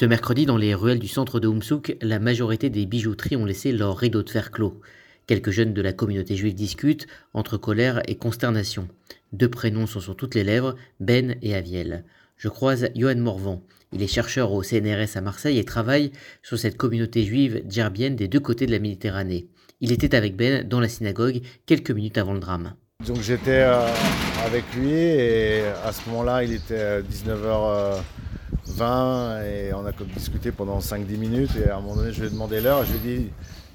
Ce mercredi, dans les ruelles du centre de Houmsouk, la majorité des bijouteries ont laissé leur rideau de fer clos. Quelques jeunes de la communauté juive discutent entre colère et consternation. Deux prénoms sont sur toutes les lèvres, Ben et Aviel. Je croise Johan Morvan. Il est chercheur au CNRS à Marseille et travaille sur cette communauté juive djerbienne des deux côtés de la Méditerranée. Il était avec Ben dans la synagogue quelques minutes avant le drame. Donc j'étais euh, avec lui et à ce moment-là il était 19h20 et on a discuté pendant 5-10 minutes et à un moment donné je lui ai demandé l'heure et je lui ai dit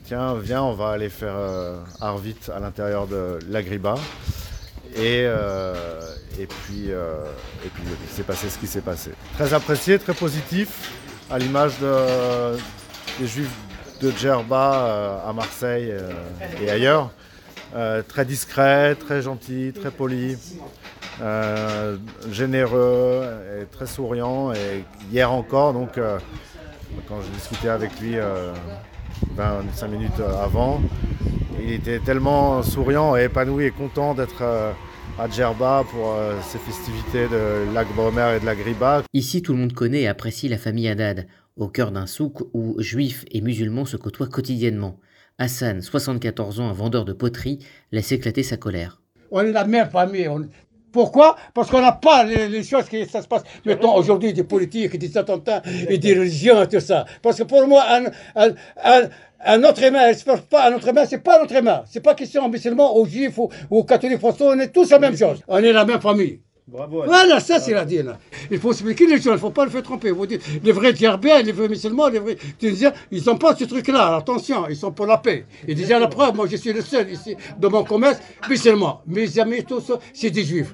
tiens viens on va aller faire euh, Arvit à l'intérieur de l'Agriba et, euh, puis, et puis il s'est passé ce qui s'est passé. Très apprécié, très positif à l'image des juifs de Djerba à Marseille et ailleurs. Euh, très discret, très gentil, très poli, euh, généreux et très souriant. Et hier encore, donc, euh, quand je discutais avec lui 25 minutes avant, il était tellement souriant et épanoui et content d'être à Djerba pour ces festivités de Lac Bromer et de la Griba. Ici, tout le monde connaît et apprécie la famille Haddad, au cœur d'un souk où juifs et musulmans se côtoient quotidiennement. Hassan, 74 ans, un vendeur de poterie, laisse éclater sa colère. On est la même famille. Pourquoi? Parce qu'on n'a pas les, choses qui ça se passe. Maintenant, aujourd'hui, des politiques, des attentats, et des religions, tout ça. Parce que pour moi, un, un, autre humain, pas un autre humain, c'est pas un autre humain. C'est pas question musulman, aux juifs ou aux catholiques français, on est tous la même chose. On est la même famille. Bravo. Voilà, ça c'est la dîne. Il faut expliquer les gens, il ne faut pas le faire tromper. Vous dites, les vrais Djerbiens, les vrais musulmans, les vrais Tunisiens, ils n'ont pas ce truc-là. Attention, ils sont pour la paix. Et déjà la preuve, moi je suis le seul ici dans mon commerce, musulman. Mes amis, tous, c'est des juifs.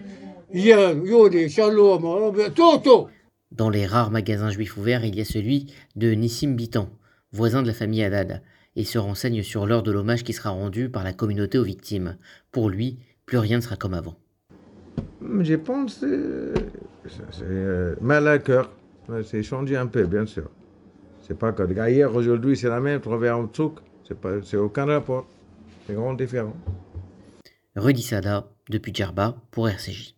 Yoni, Shalom, tout, tout. Dans les rares magasins juifs ouverts, il y a celui de Nissim Bitan, voisin de la famille Haddad, et se renseigne sur l'heure de l'hommage qui sera rendu par la communauté aux victimes. Pour lui, plus rien ne sera comme avant. Je pense que c'est euh, mal à cœur. C'est changé un peu, bien sûr. C'est pas que hier, aujourd'hui, c'est la même, trouver en Tsouk, c'est aucun rapport. C'est grand différent. Rudy Sada, depuis Djerba, pour RCJ.